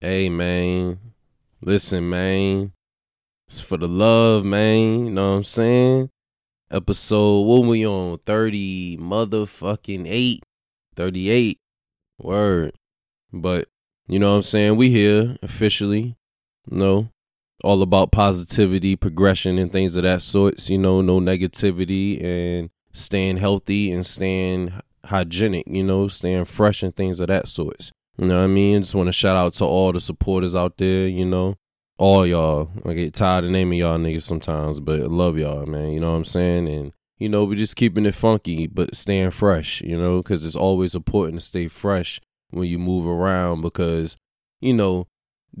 Hey man, listen man, it's for the love, man. You know what I'm saying? Episode what we on? Thirty motherfucking eight, thirty-eight. Word, but you know what I'm saying? We here officially. You know, all about positivity, progression, and things of that sorts. You know, no negativity and staying healthy and staying hygienic. You know, staying fresh and things of that sorts. You know what I mean? Just want to shout out to all the supporters out there, you know. All y'all. I get tired of naming y'all niggas sometimes, but I love y'all, man. You know what I'm saying? And, you know, we're just keeping it funky, but staying fresh, you know, because it's always important to stay fresh when you move around because, you know,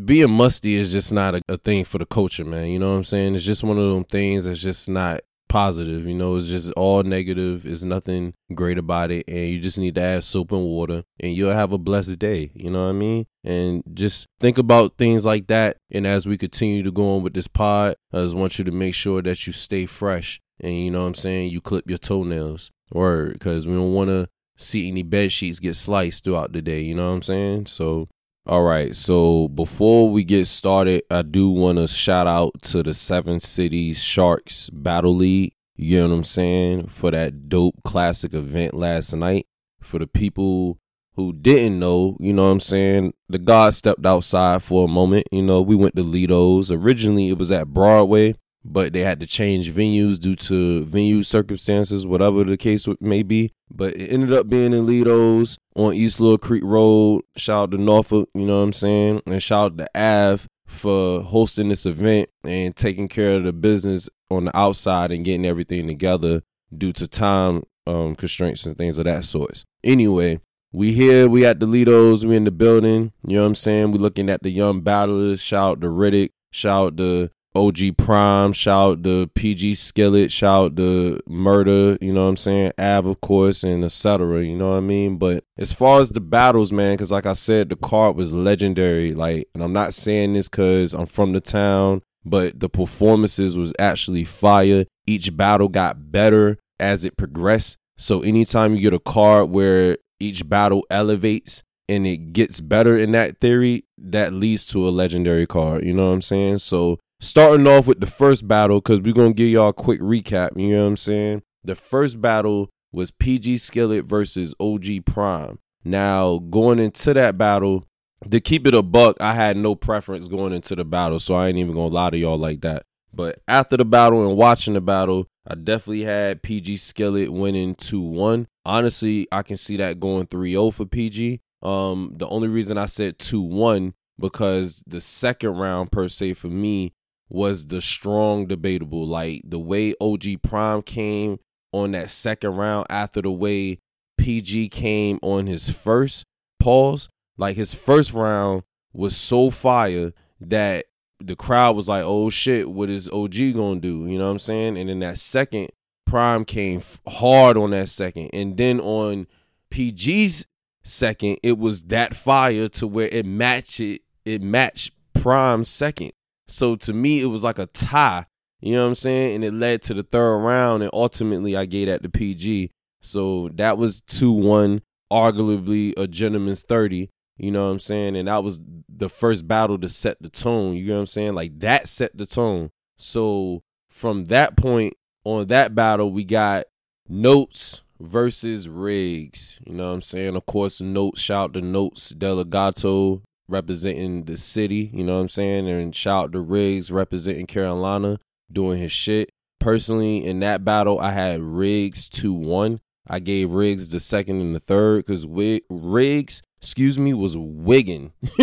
being musty is just not a, a thing for the culture, man. You know what I'm saying? It's just one of them things that's just not positive. You know, it's just all negative. It's nothing great about it. And you just need to add soap and water and you'll have a blessed day. You know what I mean? And just think about things like that. And as we continue to go on with this pod, I just want you to make sure that you stay fresh. And you know what I'm saying? You clip your toenails. Word. Because we don't want to see any bed sheets get sliced throughout the day. You know what I'm saying? So all right, so before we get started, I do want to shout out to the Seven Cities Sharks Battle League. You know what I'm saying? For that dope classic event last night. For the people who didn't know, you know what I'm saying? The God stepped outside for a moment. You know, we went to Lido's. Originally, it was at Broadway, but they had to change venues due to venue circumstances, whatever the case may be. But it ended up being in Lido's on East Little Creek Road. Shout out to Norfolk, you know what I'm saying? And shout out to Av for hosting this event and taking care of the business on the outside and getting everything together due to time um, constraints and things of that sort. Anyway, we here, we at the Lido's, we in the building, you know what I'm saying? We looking at the young battlers. Shout out to Riddick, shout out to OG Prime, shout the PG Skillet, shout the Murder, you know what I'm saying? Av, of course, and etc. You know what I mean? But as far as the battles, man, because like I said, the card was legendary. Like, and I'm not saying this because I'm from the town, but the performances was actually fire. Each battle got better as it progressed. So anytime you get a card where each battle elevates and it gets better in that theory, that leads to a legendary card. You know what I'm saying? So Starting off with the first battle, because we're to give y'all a quick recap. You know what I'm saying? The first battle was PG Skillet versus OG Prime. Now, going into that battle, to keep it a buck, I had no preference going into the battle, so I ain't even to lie to y'all like that. But after the battle and watching the battle, I definitely had PG Skillet winning 2 1. Honestly, I can see that going 3 0 for PG. Um, the only reason I said 2 1 because the second round, per se, for me, was the strong debatable. Like the way OG Prime came on that second round after the way PG came on his first pause. Like his first round was so fire that the crowd was like, "Oh shit, what is OG gonna do?" You know what I'm saying? And then that second, Prime came hard on that second, and then on PG's second, it was that fire to where it matched it. It matched Prime's second. So to me, it was like a tie. You know what I'm saying? And it led to the third round, and ultimately I gave that to PG. So that was 2 1, arguably a gentleman's 30. You know what I'm saying? And that was the first battle to set the tone. You know what I'm saying? Like that set the tone. So from that point on that battle, we got Notes versus Riggs. You know what I'm saying? Of course, Notes, shout to Notes Delegato representing the city, you know what I'm saying? And shout out to Riggs representing Carolina, doing his shit. Personally, in that battle, I had Riggs 2 1. I gave Riggs the second and the third because Riggs, excuse me, was wigging.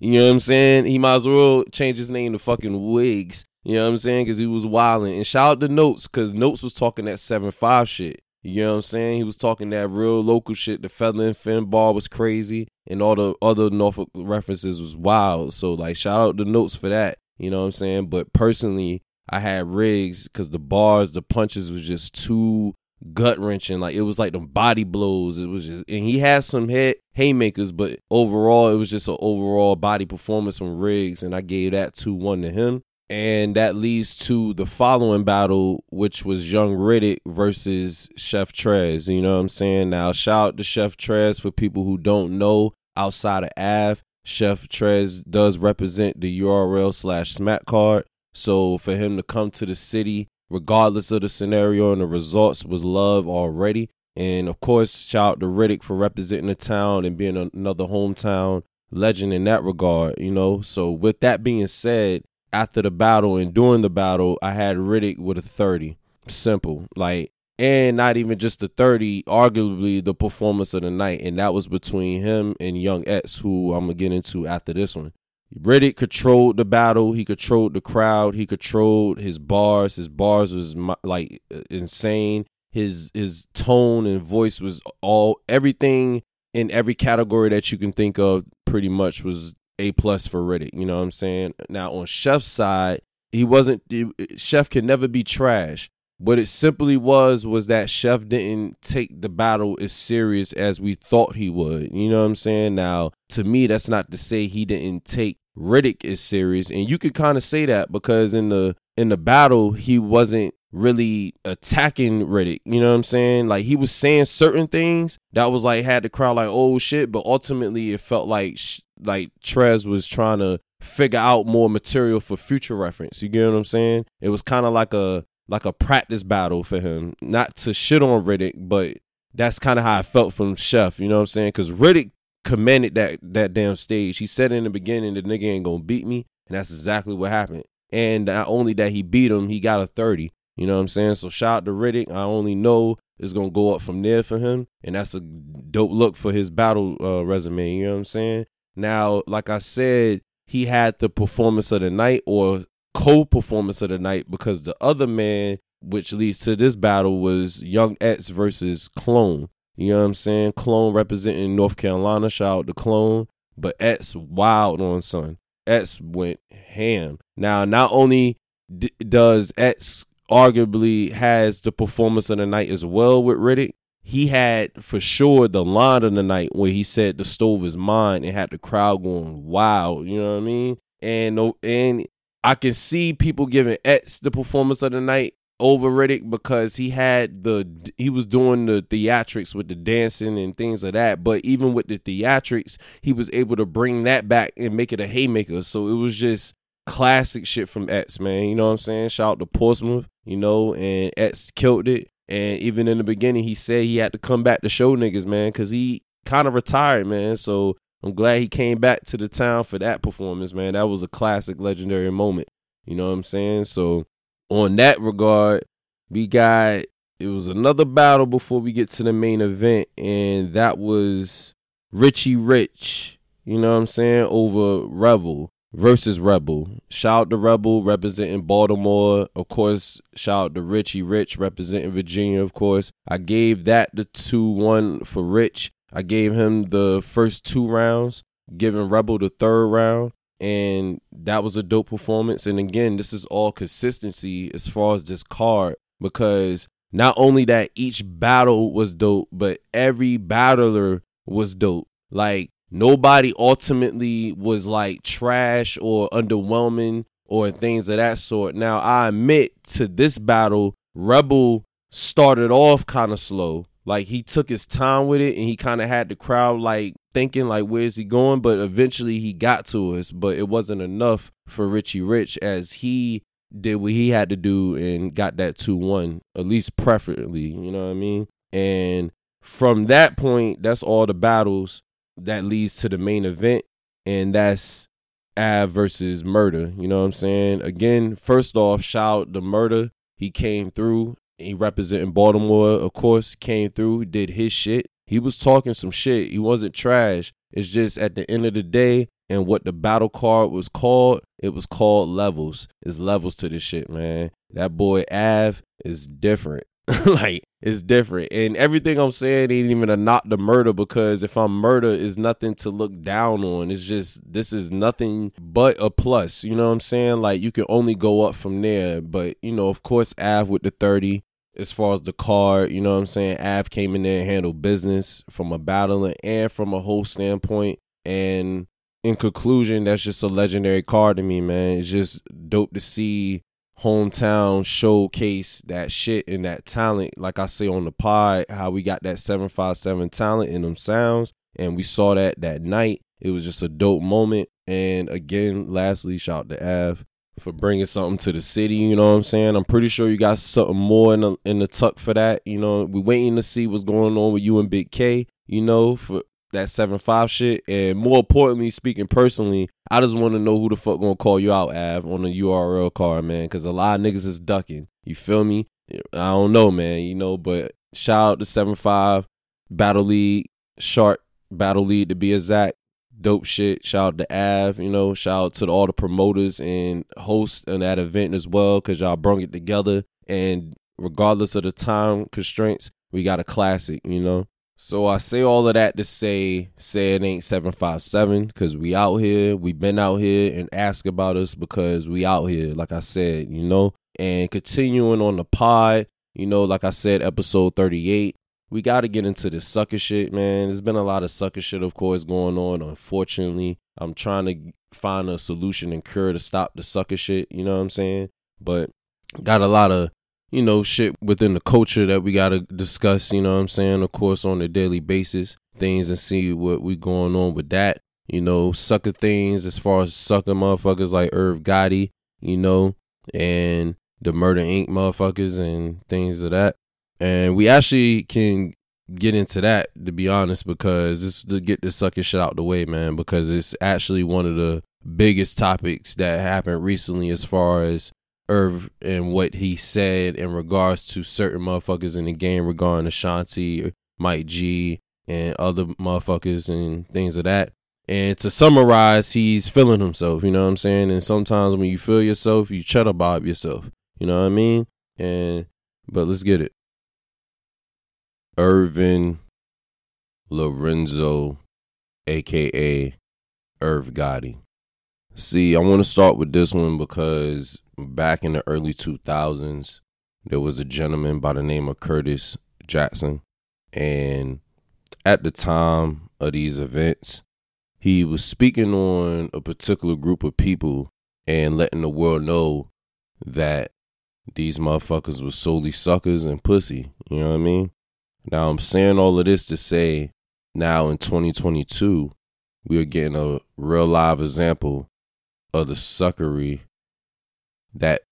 you know what I'm saying? He might as well change his name to fucking Wigs. You know what I'm saying? Because he was wilding. And shout out to Notes because Notes was talking that 7 5 shit. You know what I'm saying? He was talking that real local shit. The feather and fin ball was crazy, and all the other Norfolk references was wild. So like, shout out the notes for that. You know what I'm saying? But personally, I had Riggs because the bars, the punches was just too gut wrenching. Like it was like the body blows. It was just, and he had some head haymakers, but overall, it was just an overall body performance from Riggs, and I gave that two one to him. And that leads to the following battle, which was Young Riddick versus Chef Trez. You know what I'm saying? Now, shout out to Chef Trez for people who don't know outside of Av. Chef Trez does represent the URL slash smack card. So for him to come to the city, regardless of the scenario and the results, was love already. And of course, shout out to Riddick for representing the town and being another hometown legend in that regard, you know. So with that being said, after the battle and during the battle, I had Riddick with a 30. Simple. Like and not even just the 30, arguably the performance of the night. And that was between him and Young X, who I'm going to get into after this one. Riddick controlled the battle. He controlled the crowd. He controlled his bars. His bars was like uh, insane. His his tone and voice was all everything in every category that you can think of. Pretty much was a plus for Riddick. You know what I'm saying? Now on Chef's side, he wasn't. Chef can never be trash. What it simply was was that Chef didn't take the battle as serious as we thought he would. You know what I'm saying? Now, to me, that's not to say he didn't take Riddick as serious, and you could kind of say that because in the in the battle he wasn't really attacking Riddick. You know what I'm saying? Like he was saying certain things that was like had the crowd like oh shit, but ultimately it felt like like Trez was trying to figure out more material for future reference. You get what I'm saying? It was kind of like a like a practice battle for him. Not to shit on Riddick, but that's kind of how I felt from Chef. You know what I'm saying? Because Riddick commanded that that damn stage. He said in the beginning the nigga ain't gonna beat me, and that's exactly what happened. And not only that he beat him, he got a 30. You know what I'm saying? So shout out to Riddick. I only know it's gonna go up from there for him, and that's a dope look for his battle uh, resume. You know what I'm saying? Now, like I said, he had the performance of the night or co-performance of the night because the other man, which leads to this battle, was Young X versus Clone. You know what I'm saying? Clone representing North Carolina. Shout out to Clone. But X wild on son. X went ham. Now, not only d- does X arguably has the performance of the night as well with Riddick, he had for sure the line of the night where he said the stove is mine and had the crowd going wild. You know what I mean? And and I can see people giving X the performance of the night over Riddick because he had the he was doing the theatrics with the dancing and things like that. But even with the theatrics, he was able to bring that back and make it a haymaker. So it was just classic shit from X, man. You know what I'm saying? Shout out to Portsmouth, you know, and X killed it. And even in the beginning, he said he had to come back to show niggas, man, because he kind of retired, man. So I'm glad he came back to the town for that performance, man. That was a classic, legendary moment. You know what I'm saying? So, on that regard, we got it was another battle before we get to the main event, and that was Richie Rich. You know what I'm saying? Over Rebel versus Rebel. Shout out to Rebel representing Baltimore. Of course, shout out to Richie Rich representing Virginia, of course. I gave that the 2 1 for Rich. I gave him the first two rounds, giving Rebel the third round, and that was a dope performance. And again, this is all consistency as far as this card because not only that each battle was dope, but every battler was dope. Like nobody ultimately was like trash or underwhelming or things of that sort. Now, I admit to this battle, Rebel started off kind of slow. Like he took his time with it and he kind of had the crowd like thinking like where's he going? But eventually he got to us but it wasn't enough for richie rich as he did what he had to do and got that 2-1 at least preferably you know what i mean? And from that point that's all the battles that leads to the main event and that's Av versus Murder. You know what I'm saying? Again, first off, shout the Murder. He came through he representing Baltimore, of course, came through, did his shit. He was talking some shit. He wasn't trash. It's just at the end of the day, and what the battle card was called, it was called levels. It's levels to this shit, man. That boy Av is different. like it's different. And everything I'm saying ain't even a not the murder because if I'm murder is nothing to look down on. It's just this is nothing but a plus. You know what I'm saying? Like you can only go up from there. But you know, of course, Av with the 30 as far as the card, you know what I'm saying? Av came in there and handled business from a battling and from a whole standpoint. And in conclusion, that's just a legendary card to me, man. It's just dope to see hometown showcase that shit and that talent. Like I say on the pod, how we got that 757 talent in them sounds. And we saw that that night. It was just a dope moment. And again, lastly, shout out to Av for bringing something to the city. You know what I'm saying? I'm pretty sure you got something more in the in the tuck for that. You know, we waiting to see what's going on with you and Big K. You know, for that seven five shit. And more importantly, speaking personally, I just want to know who the fuck gonna call you out, Av, on the URL card, man. Because a lot of niggas is ducking. You feel me? I don't know, man. You know, but shout out to seven five Battle League, Shark Battle League to be exact dope shit. Shout out to Av, you know, shout out to all the promoters and hosts in that event as well, because y'all brung it together. And regardless of the time constraints, we got a classic, you know. So I say all of that to say, say it ain't 757 because we out here. We been out here and ask about us because we out here, like I said, you know. And continuing on the pod, you know, like I said, episode 38, we got to get into this sucker shit, man. There's been a lot of sucker shit, of course, going on. Unfortunately, I'm trying to find a solution and cure to stop the sucker shit. You know what I'm saying? But got a lot of you know shit within the culture that we got to discuss. You know what I'm saying? Of course, on a daily basis, things and see what we going on with that. You know, sucker things as far as sucker motherfuckers like Irv Gotti. You know, and the Murder Inc. motherfuckers and things of that. And we actually can get into that to be honest, because this to get this sucker shit out the way, man, because it's actually one of the biggest topics that happened recently as far as Irv and what he said in regards to certain motherfuckers in the game regarding Ashanti, Mike G, and other motherfuckers and things of that. And to summarize, he's feeling himself, you know what I'm saying? And sometimes when you feel yourself, you cheddar bob yourself. You know what I mean? And but let's get it. Irvin Lorenzo, aka Irv Gotti. See, I want to start with this one because back in the early 2000s, there was a gentleman by the name of Curtis Jackson. And at the time of these events, he was speaking on a particular group of people and letting the world know that these motherfuckers were solely suckers and pussy. You know what I mean? Now, I'm saying all of this to say now in 2022, we are getting a real live example of the suckery that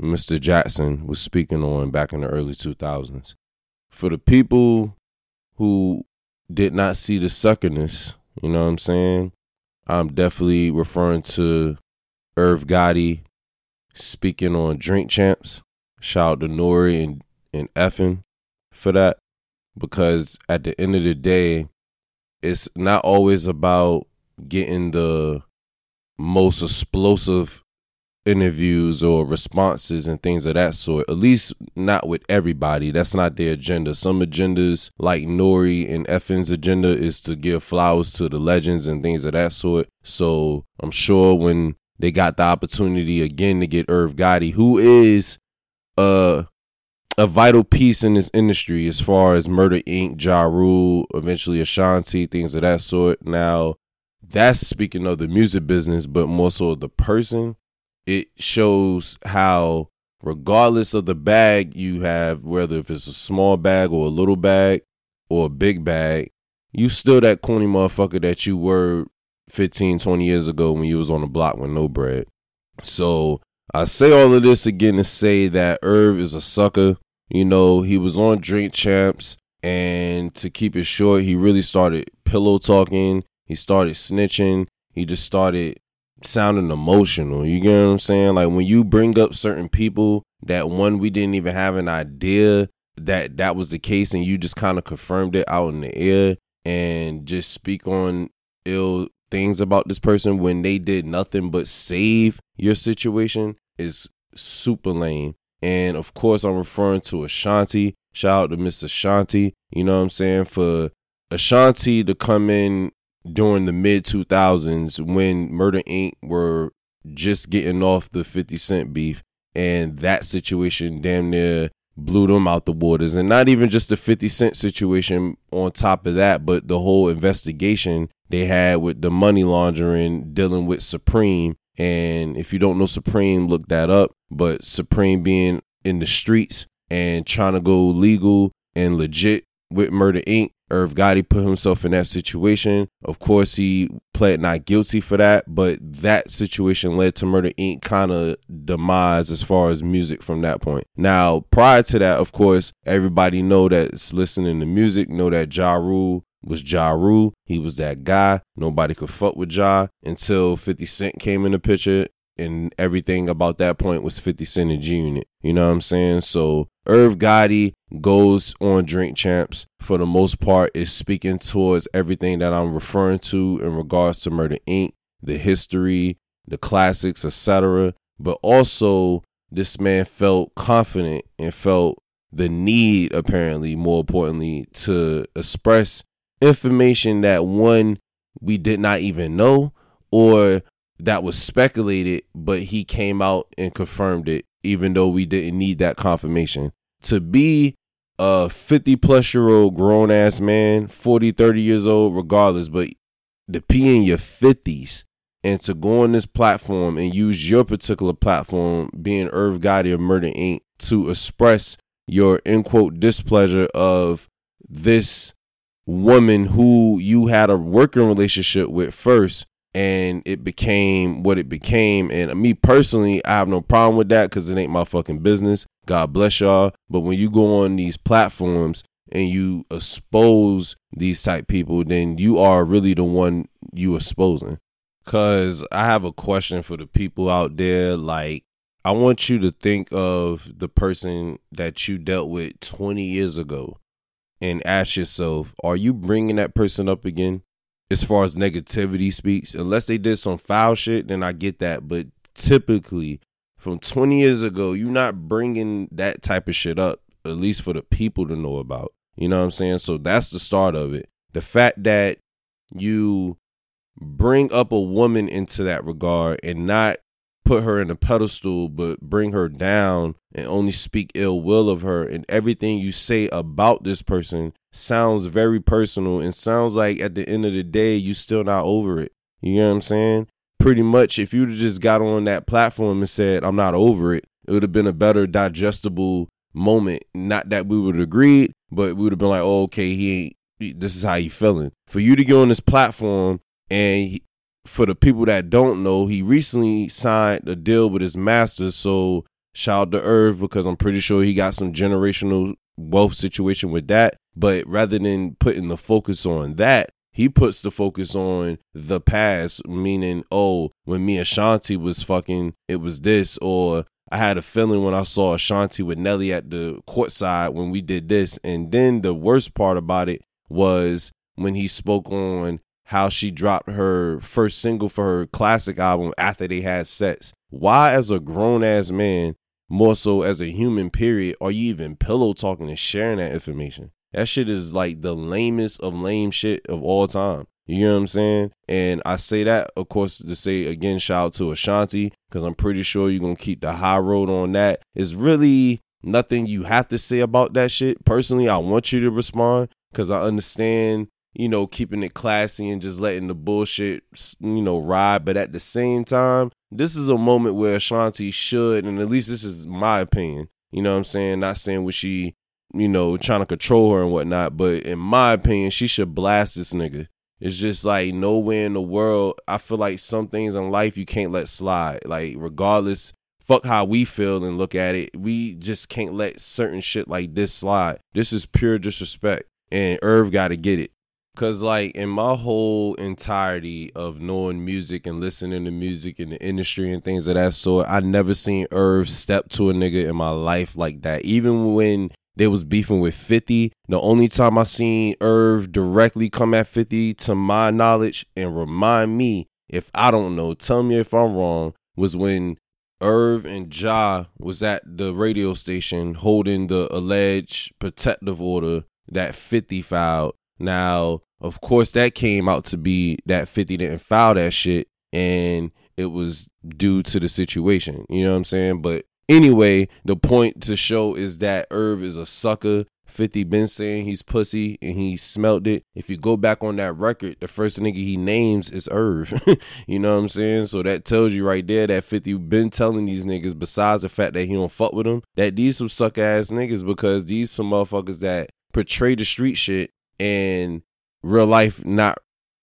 Mr. Jackson was speaking on back in the early 2000s. For the people who did not see the suckerness, you know what I'm saying? I'm definitely referring to Irv Gotti speaking on Drink Champs. Shout out to N.O.R.E. and, and EFN for that because at the end of the day, it's not always about getting the most explosive interviews or responses and things of that sort. At least not with everybody. That's not their agenda. Some agendas, like N.O.R.E. and EFN's agenda, is to give flowers to the legends and things of that sort. So I'm sure when they got the opportunity again to get Irv Gotti, who is uh a vital piece in this industry as far as Murder Inc., Ja Rule, eventually Ashanti, things of that sort. Now, that's speaking of the music business, but more so the person. It shows how, regardless of the bag you have, whether if it's a small bag or a little bag or a big bag, you still that corny motherfucker that you were 15, 20 years ago when you was on the block with no bread. So I say all of this again to say that Irv is a sucker. You know, he was on Drink Champs, and to keep it short, he really started pillow talking. He started snitching. He just started sounding emotional. You get what I'm saying? Like when you bring up certain people that one we didn't even have an idea that that was the case, and you just kind of confirmed it out in the air and just speak on ill things about this person when they did nothing but save your situation is super lame. And of course, I'm referring to Ashanti. Shout out to Mr. Ashanti. You know what I'm saying? For Ashanti to come in during the mid 2000s when Murder Inc. were just getting off the 50 Cent beef. And that situation damn near blew them out the waters. And not even just the 50 Cent situation on top of that, but the whole investigation they had with the money laundering dealing with Supreme and if you don't know Supreme, look that up. But Supreme being in the streets and trying to go legal and legit with Murder Inc. Irv Gotti put himself in that situation. Of course, he pled not guilty for that, but that situation led to Murder Inc. kind of demise as far as music from that point. Now, prior to that, of course, everybody know that's listening to music know that Ja Rule was Ja Rule. He was that guy. Nobody could fuck with Ja until 50 Cent came in the picture and everything about that point was 50 Cent and G Unit. You know what I'm saying? So Irv Gotti goes on Drink Champs for the most part is speaking towards everything that I'm referring to in regards to Murder Inc., the history, the classics, etc. But also this man felt confident and felt the need apparently more importantly to express information that one we did not even know or that was speculated, but he came out and confirmed it, even though we didn't need that confirmation. To be a 50 plus year old grown ass man, 40, 30 years old, regardless, but to be in your 50s and to go on this platform and use your particular platform, being Irv Gotti of Murder Inc., to express your end quote displeasure of this woman who you had a working relationship with first and it became what it became. And me personally, I have no problem with that because it ain't my fucking business. God bless y'all. But when you go on these platforms and you expose these type people, then you are really the one you exposing. Cause I have a question for the people out there. Like, I want you to think of the person that you dealt with 20 years ago and ask yourself, are you bringing that person up again? As far as negativity speaks. Unless they did some foul shit, then I get that. But typically, from 20 years ago, you're not bringing that type of shit up, at least for the people to know about. You know what I'm saying? So that's the start of it. The fact that you bring up a woman into that regard and not put her in a pedestal, but bring her down and only speak ill will of her. And everything you say about this person sounds very personal and sounds like at the end of the day, you still not over it. You know what I'm saying? Pretty much, if you'd have just got on that platform and said, I'm not over it, it would have been a better digestible moment. Not that we would have agreed, but we would have been like, oh, okay, he ain't, this is how you feeling. For you to get on this platform and for the people that don't know, he recently signed a deal with his master. So shout out to Irv because I'm pretty sure he got some generational wealth situation with that. But rather than putting the focus on that, he puts the focus on the past, meaning, oh, when me and Shanti was fucking, it was this, or I had a feeling when I saw Shanti with Nelly at the courtside when we did this. And then the worst part about it was when he spoke on how she dropped her first single for her classic album after they had sex. Why, as a grown ass man, more so as a human, period, are you even pillow talking and sharing that information? That shit is like the lamest of lame shit of all time. You know what I'm saying? And I say that, of course, to say again, shout out to Ashanti, because I'm pretty sure you're going to keep the high road on that. It's really nothing you have to say about that shit. Personally, I want you to respond because I understand you know, keeping it classy and just letting the bullshit, you know, ride. But at the same time, this is a moment where Ashanti should, and at least this is my opinion, you know what I'm saying? Not saying what she, you know, trying to control her and whatnot, but in my opinion, she should blast this nigga. It's just like nowhere in the world. I feel like some things in life you can't let slide. Like, regardless, fuck how we feel and look at it, we just can't let certain shit like this slide. This is pure disrespect. And Irv got to get it. Cause like in my whole entirety of knowing music and listening to music in the industry and things of that sort, I never seen Irv step to a nigga in my life like that. Even when they was beefing with 50, the only time I seen Irv directly come at 50 to my knowledge and remind me if I don't know, tell me if I'm wrong, was when Irv and Ja was at the radio station holding the alleged protective order that 50 filed. Now, of course, that came out to be that 50 didn't file that shit and it was due to the situation. You know what I'm saying? But anyway, the point to show is that Irv is a sucker. 50 been saying he's pussy and he smelt it. If you go back on that record, the first nigga he names is Irv. you know what I'm saying? So that tells you right there that 50 been telling these niggas, besides the fact that he don't fuck with them, that these some suck ass niggas because these some motherfuckers that portray the street shit and real life not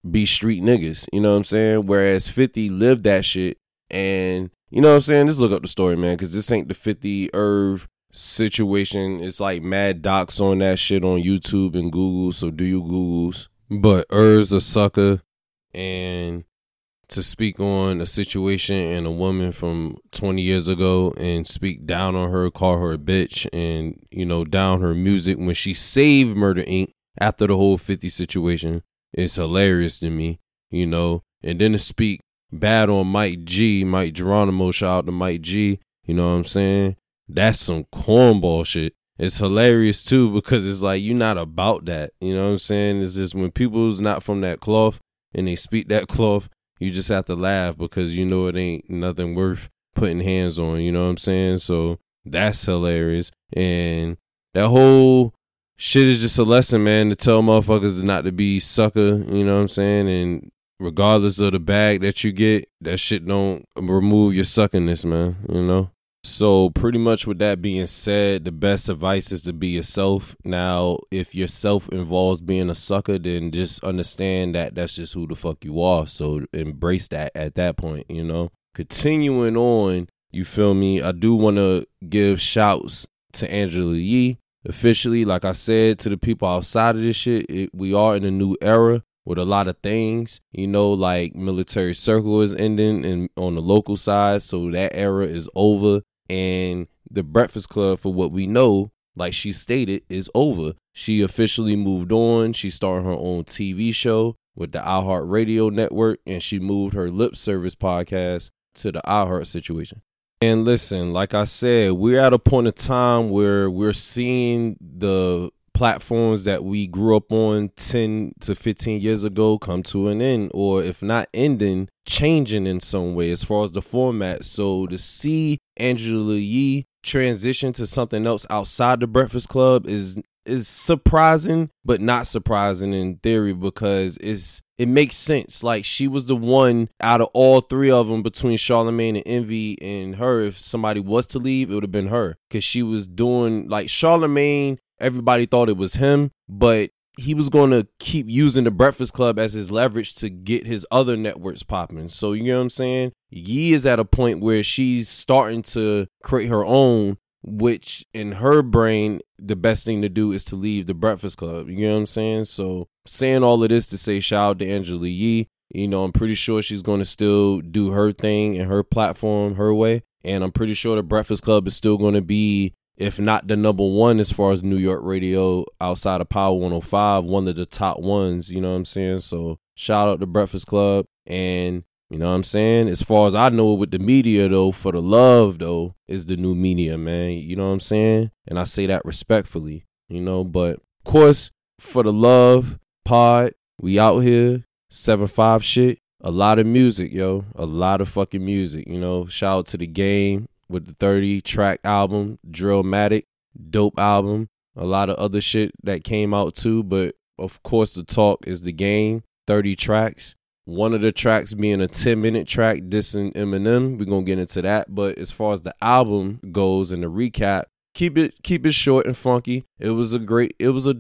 be street niggas. You know what I'm saying? Whereas 50 lived that shit and you know what I'm saying? Just look up the story, man, because this ain't the 50 Irv situation. It's like mad docs on that shit on YouTube and Google. So do you Googles? But Irv's a sucker. And to speak on a situation and a woman from 20 years ago and speak down on her, call her a bitch, and, you know, down her music when she saved Murder Inc. after the whole 50 situation is hilarious to me, you know. And then to speak bad on Mike G, Mike Geronimo, shout out to Mike G, you know what I'm saying? That's some cornball shit. It's hilarious too because it's like you're not about that. You know what I'm saying? It's just when people's not from that cloth and they speak that cloth, you just have to laugh because you know it ain't nothing worth putting hands on. You know what I'm saying? So that's hilarious. And that whole shit is just a lesson, man, to tell motherfuckers not to be sucker. You know what I'm saying? And regardless of the bag that you get, that shit don't remove your suckiness, man. You know? So, pretty much with that being said, the best advice is to be yourself. Now, if yourself involves being a sucker, then just understand that that's just who the fuck you are. So, embrace that at that point, you know? Continuing on, you feel me? I do want to give shouts to Angela Yee. Officially, like I said to the people outside of this shit, it, we are in a new era with a lot of things. You know, like military circle is ending and on the local side, so that era is over and the Breakfast Club, for what we know, like she stated, is over. She officially moved on. She started her own TV show with the iHeart Radio Network, and she moved her lip service podcast to the iHeart situation. And listen, like I said, we're at a point of time where we're seeing the platforms that we grew up on 10 to 15 years ago come to an end, or if not ending, changing in some way as far as the format. So to see Angela Yee transition to something else outside the Breakfast Club is is surprising, but not surprising in theory because it's it makes sense. Like she was the one out of all three of them between Charlemagne and Envy and her. If somebody was to leave, it would have been her because she was doing like Charlemagne Everybody thought it was him, but he was going to keep using the Breakfast Club as his leverage to get his other networks popping. So, you know what I'm saying? Yee is at a point where she's starting to create her own, which in her brain, the best thing to do is to leave the Breakfast Club. You know what I'm saying? So, saying all of this to say shout out to Angela Yee. You know, I'm pretty sure she's going to still do her thing and her platform her way. And I'm pretty sure the Breakfast Club is still going to be if not the number one as far as New York radio outside of Power 105, one of the top ones, you know what I'm saying? So shout out to Breakfast Club. And you know what I'm saying? As far as I know with the media though, for the love though, is the new media, man. You know what I'm saying? And I say that respectfully, you know, but of course, for the love pod, we out here, 7-5 shit. A lot of music, yo. A lot of fucking music, you know. Shout out to the game with the 30 track album, Drillmatic, dope album. A lot of other shit that came out too, but of course the talk is the game, 30 tracks. One of the tracks being a 10 minute track dissing Eminem. We're gonna get into that. But as far as the album goes and the recap, keep it keep it short and funky. It was a great it was a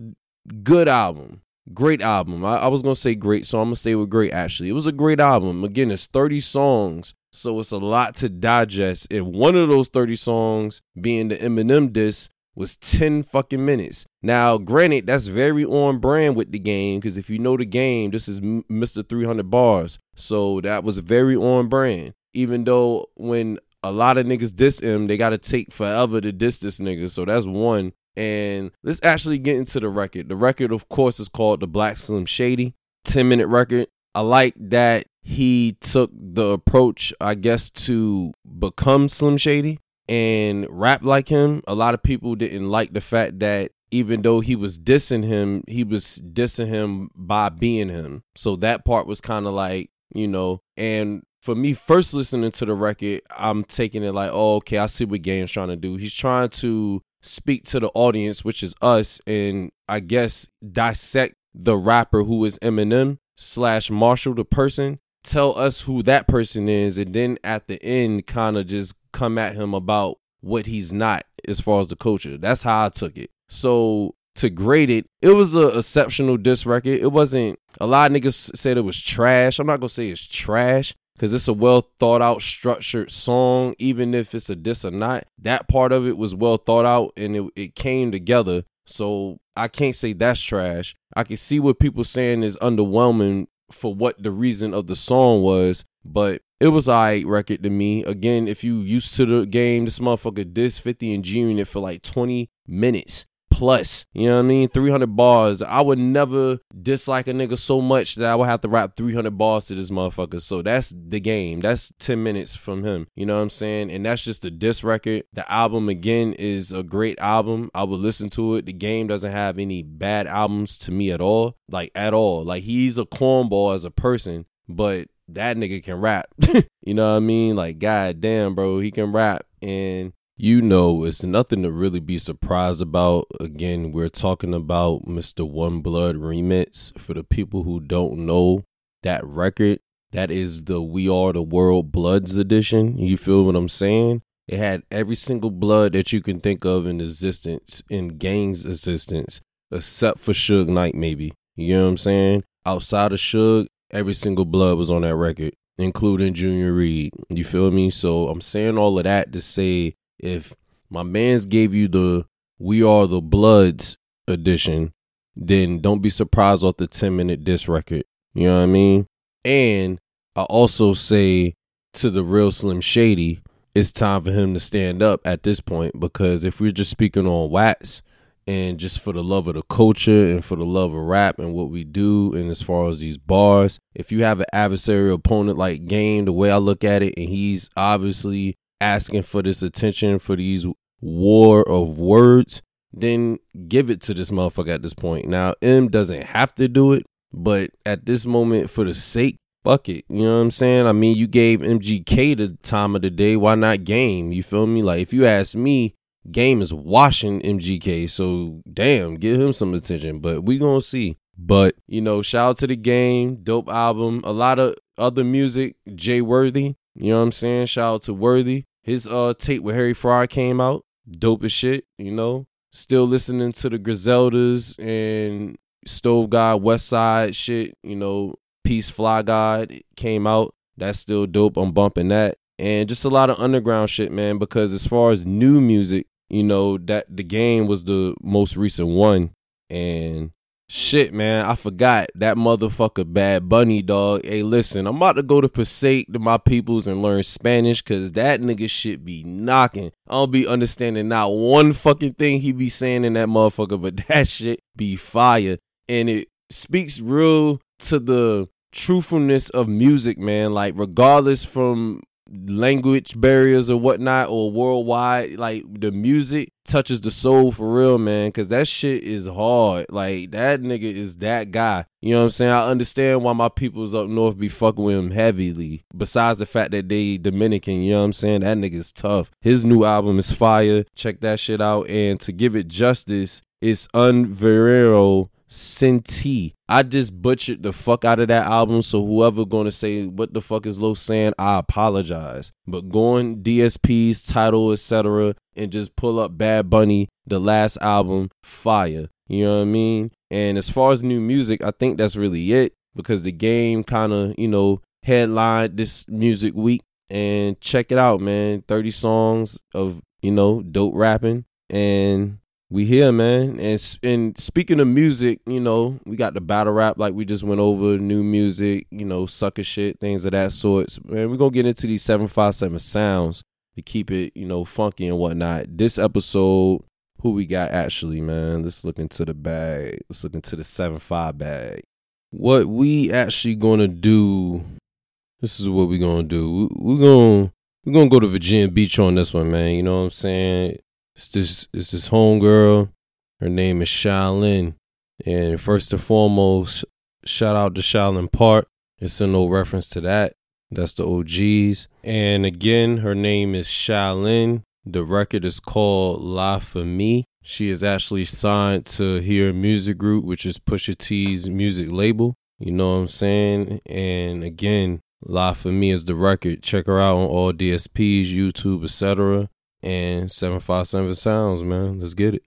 good album. Great album. I, I was gonna say great, so I'm gonna stay with great actually. It was a great album. Again, it's 30 songs so it's a lot to digest. And one of those 30 songs being the Eminem disc was 10 fucking minutes. Now, granted, that's very on brand with the game because if you know the game, this is Mr. 300 bars. So that was very on brand. Even though when a lot of niggas diss him, they got to take forever to diss this nigga. So that's one. And let's actually get into the record. The record, of course, is called The Black Slim Shady, 10 minute record. I like that he took the approach, I guess, to become Slim Shady and rap like him. A lot of people didn't like the fact that even though he was dissing him, he was dissing him by being him. So that part was kind of like, you know, and for me first listening to the record, I'm taking it like, oh, okay, I see what Game's trying to do. He's trying to speak to the audience, which is us, and I guess dissect the rapper who is Eminem slash Marshall the person tell us who that person is and then at the end kind of just come at him about what he's not as far as the culture. That's how I took it. So to grade it, it was a exceptional disc record. It wasn't a lot of niggas said it was trash. I'm not gonna say it's trash because it's a well thought out, structured song. Even if it's a diss or not, that part of it was well thought out and it, it came together. So I can't say that's trash. I can see what people saying is underwhelming for what the reason of the song was, but it was alright record to me. Again, if you used to the game, this motherfucker diss 50 and G Unit for like 20 minutes plus. You know what I mean? 300 bars. I would never dislike a nigga so much that I would have to rap 300 bars to this motherfucker. So that's the game. That's 10 minutes from him. You know what I'm saying? And that's just a diss record. The album, again, is a great album. I would listen to it. The game doesn't have any bad albums to me at all. Like, at all. Like, he's a cornball as a person, but that nigga can rap. you know what I mean? Like, god damn, bro, he can rap. And you know, it's nothing to really be surprised about. Again, we're talking about Mr. One Blood remix. For the people who don't know that record, that is the We Are the World Bloods edition. You feel what I'm saying? It had every single blood that you can think of in existence, in Gang's existence, except for Suge Knight, maybe. You know what I'm saying? Outside of Suge, every single blood was on that record, including Junior Reid. You feel me? So I'm saying all of that to say if my man's gave you the We Are the Bloods edition, then don't be surprised off the 10 minute disc record. You know what I mean? And I also say to the real Slim Shady, it's time for him to stand up at this point because if we're just speaking on wax and just for the love of the culture and for the love of rap and what we do and as far as these bars, if you have an adversarial opponent like Game, the way I look at it, and he's obviously asking for this attention for these war of words, then give it to this motherfucker at this point. Now, M doesn't have to do it, but at this moment, for the sake, fuck it. You know what I'm saying? I mean, you gave MGK the time of the day. Why not Game? You feel me? Like, if you ask me, Game is washing MGK. So, damn, give him some attention. But we to see. But, you know, shout out to the game. Dope album. A lot of other music. Jay Worthy. You know what I'm saying? Shout out to Worthy. His uh tape with Harry Fraud came out. Dope as shit, you know. Still listening to the Griseldas and Stove God West Side shit, you know. Peace Fly God came out. That's still dope. I'm bumping that. And just a lot of underground shit, man, because as far as new music, you know, that the game was the most recent one. And Shit, man, I forgot that motherfucker Bad Bunny, dog. Hey, listen, I'm about to go to Passaic to my peoples and learn Spanish because that nigga shit be knocking. I don't be understanding not one fucking thing he be saying in that motherfucker, but that shit be fire. And it speaks real to the truthfulness of music, man. Like, regardless from language barriers or whatnot or worldwide like the music touches the soul for real man because that shit is hard. Like that nigga is that guy. You know what i'm saying? I understand why my peoples up north be fucking with him heavily besides the fact that they dominican you know what i'm saying? That nigga's tough. His new album is fire. Check that shit out. And to give it justice it's unverero Senti. I just butchered the fuck out of that album. So whoever gonna say what the fuck is Low saying, I apologize. But going DSP's title, etc., and just pull up Bad Bunny, the last album, fire. You know what I mean? And as far as new music, I think that's really it because the game kind of, you know, headlined this music week. And check it out, man. 30 songs of, you know, dope rapping. And we here, man. And and speaking of music, you know, we got the battle rap like we just went over, new music, you know, sucker shit, things of that sort. Man, we're gonna get into these seven five seven sounds to keep it, you know, funky and whatnot. This episode, who we got actually, man? Let's look into the bag. Let's look into the seven five bag. What we actually gonna do? This is what we gonna do. We're gonna we're gonna go to Virginia Beach on this one, man. You know what I'm saying? It's this it's this homegirl. Her name is Shaolin. And first and foremost, shout out to Shaolin Park. It's a no reference to that. That's the OGs. And again, her name is Shaolin. The record is called La For Me. She is actually signed to Here Music Group, which is Pusha T's music label. You know what I'm saying? And again, La Me is the record. Check her out on all DSPs, YouTube, etc and 757 sounds, man. Let's get it.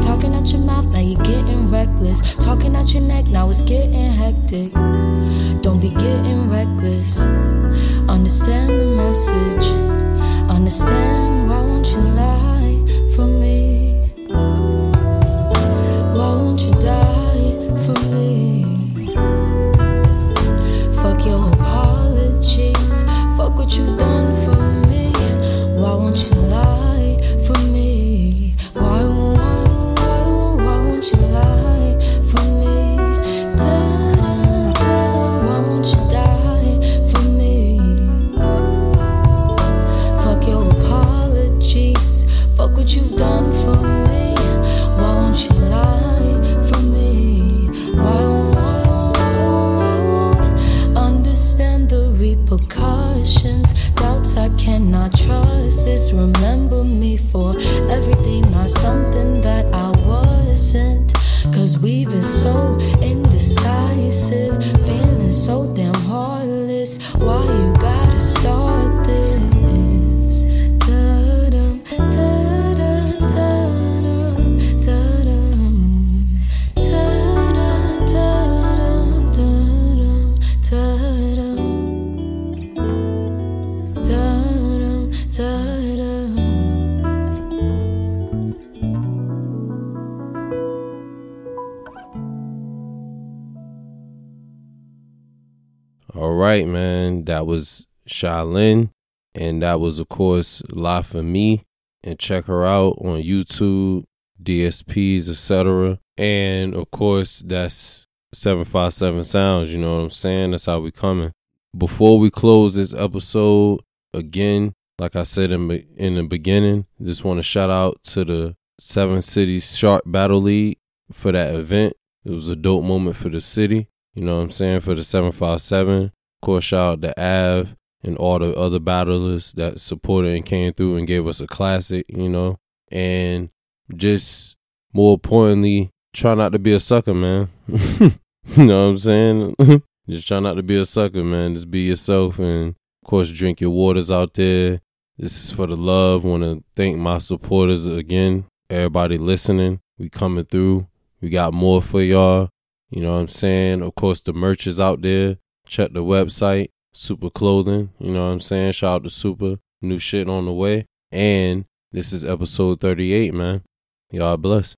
Talking out your mouth, now you're getting reckless. Talking out your neck, now it's getting hectic. That was Shaolin. And that was, of course, La for Me. And check her out on YouTube, DSPs, etc. And of course, that's 757 Sounds. You know what I'm saying? That's how we coming. Before we close this episode, again, like I said in, in the beginning, just want to shout out to the Seven Cities Sharp Battle League for that event. It was a dope moment for the city. You know what I'm saying? For the 757. Course, shout out to Av and all the other battlers that supported and came through and gave us a classic, you know. And just more importantly, try not to be a sucker, man. you know what I'm saying? just try not to be a sucker, man. Just be yourself and of course drink your waters out there. This is for the love. Want to thank my supporters again. Everybody listening. We coming through. We got more for y'all. You know what I'm saying? Of course, the merch is out there. Check the website, Super Clothing. You know what I'm saying? Shout out to Super. New shit on the way. And this is episode 38, man. Y'all bless.